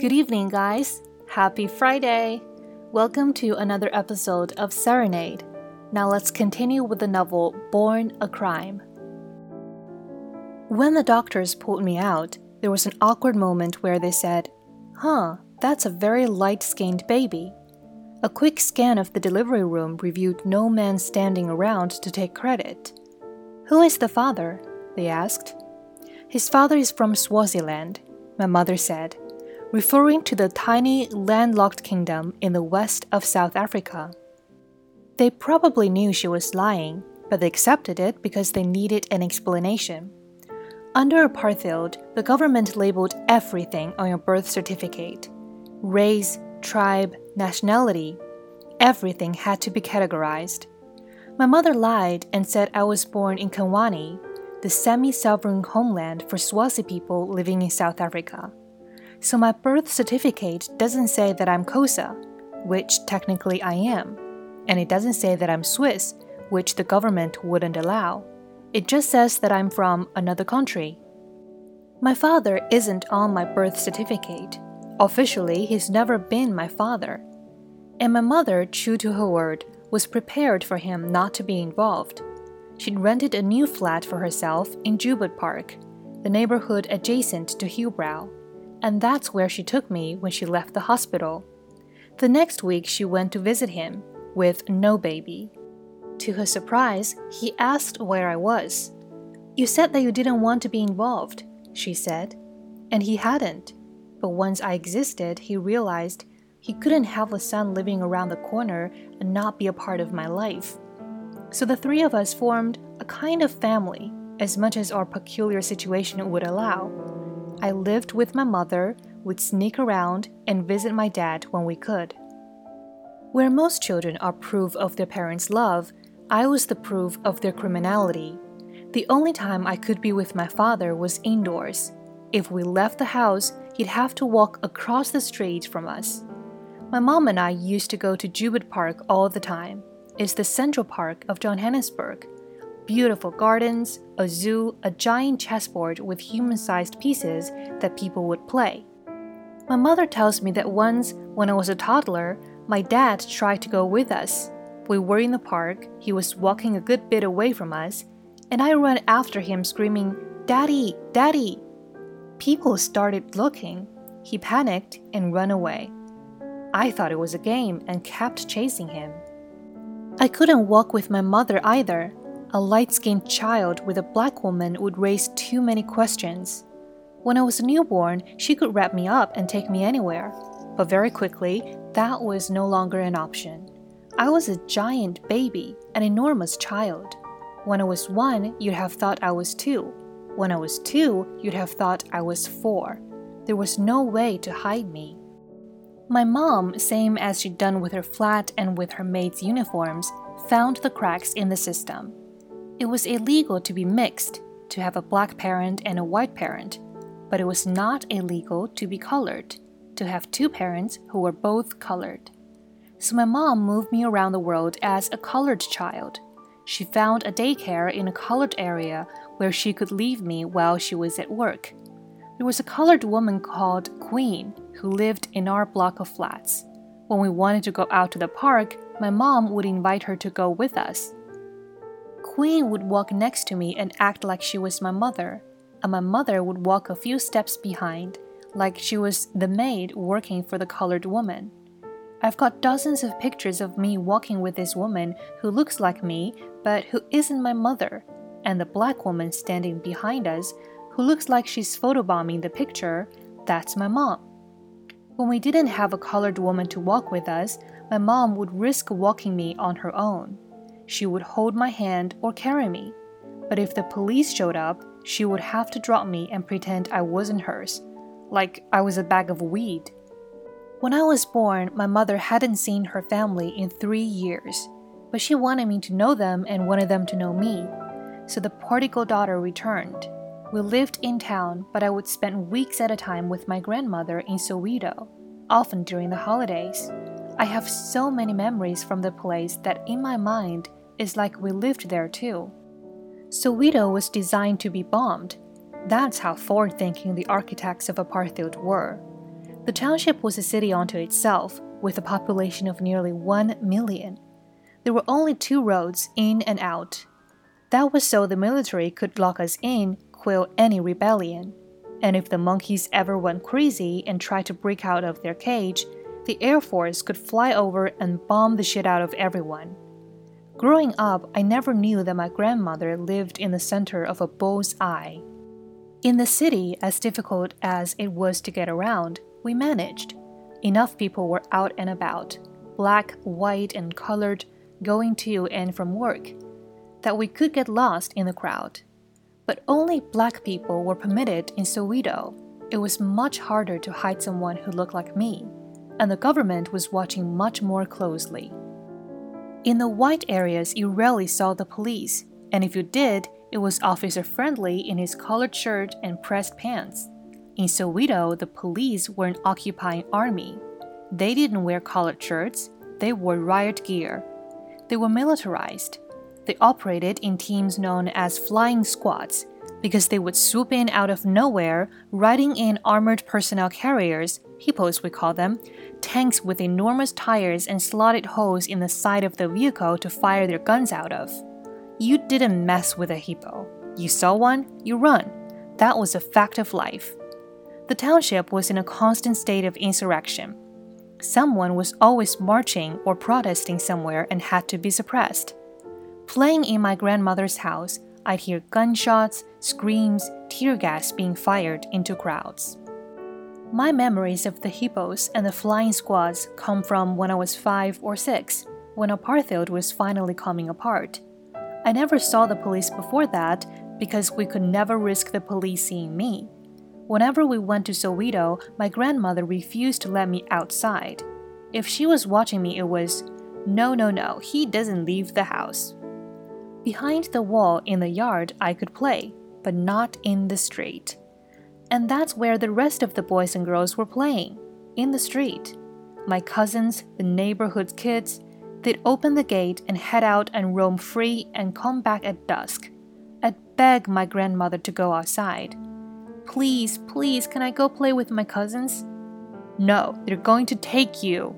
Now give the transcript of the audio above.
Good evening, guys. Happy Friday. Welcome to another episode of Serenade. Now let's continue with the novel Born a Crime. When the doctors pulled me out, there was an awkward moment where they said, Huh, that's a very light skinned baby. A quick scan of the delivery room revealed no man standing around to take credit. Who is the father? They asked. His father is from Swaziland, my mother said, referring to the tiny landlocked kingdom in the west of South Africa. They probably knew she was lying, but they accepted it because they needed an explanation. Under apartheid, the government labeled everything on your birth certificate race, tribe, nationality. Everything had to be categorized. My mother lied and said I was born in KaNgwane, the semi sovereign homeland for Swazi people living in South Africa. So my birth certificate doesn't say that I'm Xhosa, which technically I am, and it doesn't say that I'm Swiss, which the government wouldn't allow. It just says that I'm from another country. My father isn't on my birth certificate. Officially, he's never been my father. And my mother, true to her word, was prepared for him not to be involved. She'd rented a new flat for herself in Joubert Park, the neighborhood adjacent to Hillbrow, and that's where she took me when she left the hospital. The next week, she went to visit him with no baby. To her surprise, he asked where I was. You said that you didn't want to be involved, she said. And he hadn't. But once I existed, he realized he couldn't have a son living around the corner and not be a part of my life. So the three of us formed a kind of family, as much as our peculiar situation would allow. I lived with my mother, would sneak around, and visit my dad when we could. Where most children are proof of their parents' love, I was the proof of their criminality. The only time I could be with my father was indoors. If we left the house, he'd have to walk across the street from us. My mom and I used to go to Joubert Park all the time. It's the central park of Johannesburg. Beautiful gardens, a zoo, a giant chessboard with human sized pieces that people would play. My mother tells me that once, when I was a toddler, my dad tried to go with us, we were in the park, he was walking a good bit away from us, and I ran after him screaming, Daddy, Daddy! People started looking. He panicked and ran away. I thought it was a game and kept chasing him. I couldn't walk with my mother either. A light skinned child with a black woman would raise too many questions. When I was a newborn, she could wrap me up and take me anywhere. But very quickly, that was no longer an option. I was a giant baby, an enormous child. When I was one, you'd have thought I was two. When I was two, you'd have thought I was four. There was no way to hide me. My mom, same as she'd done with her flat and with her maid's uniforms, found the cracks in the system. It was illegal to be mixed, to have a black parent and a white parent, but it was not illegal to be colored, to have two parents who were both colored so my mom moved me around the world as a colored child. She found a daycare in a colored area where she could leave me while she was at work. There was a colored woman called Queen who lived in our block of flats. When we wanted to go out to the park, my mom would invite her to go with us. Queen would walk next to me and act like she was my mother, and my mother would walk a few steps behind, like she was the maid working for the colored woman. I've got dozens of pictures of me walking with this woman who looks like me but who isn't my mother, and the black woman standing behind us who looks like she's photobombing the picture, that's my mom. When we didn't have a colored woman to walk with us, my mom would risk walking me on her own. She would hold my hand or carry me. But if the police showed up, she would have to drop me and pretend I wasn't hers, like I was a bag of weed. When I was born, my mother hadn't seen her family in three years, but she wanted me to know them and wanted them to know me. So the prodigal daughter returned. We lived in town, but I would spend weeks at a time with my grandmother in Soweto, often during the holidays. I have so many memories from the place that in my mind it's like we lived there too. Soweto was designed to be bombed. That's how forward thinking the architects of apartheid were. The township was a city unto itself, with a population of nearly 1 million. There were only two roads in and out. That was so the military could lock us in, quell any rebellion. And if the monkeys ever went crazy and tried to break out of their cage, the Air Force could fly over and bomb the shit out of everyone. Growing up, I never knew that my grandmother lived in the center of a bull's eye. In the city, as difficult as it was to get around, we managed. Enough people were out and about, black, white, and colored, going to and from work, that we could get lost in the crowd. But only black people were permitted in Soweto. It was much harder to hide someone who looked like me, and the government was watching much more closely. In the white areas, you rarely saw the police, and if you did, it was officer friendly in his collared shirt and pressed pants. In Soweto, the police were an occupying army. They didn't wear collared shirts, they wore riot gear. They were militarized. They operated in teams known as flying squads because they would swoop in out of nowhere, riding in armored personnel carriers, hippos we call them, tanks with enormous tires and slotted holes in the side of the vehicle to fire their guns out of. You didn't mess with a hippo. You saw one, you run. That was a fact of life. The township was in a constant state of insurrection. Someone was always marching or protesting somewhere and had to be suppressed. Playing in my grandmother's house, I'd hear gunshots, screams, tear gas being fired into crowds. My memories of the hippos and the flying squads come from when I was five or six, when apartheid was finally coming apart. I never saw the police before that because we could never risk the police seeing me. Whenever we went to Soweto, my grandmother refused to let me outside. If she was watching me, it was, no, no, no, he doesn't leave the house. Behind the wall in the yard, I could play, but not in the street. And that's where the rest of the boys and girls were playing in the street. My cousins, the neighborhood kids, they'd open the gate and head out and roam free and come back at dusk. I'd beg my grandmother to go outside. Please, please, can I go play with my cousins? No, they're going to take you.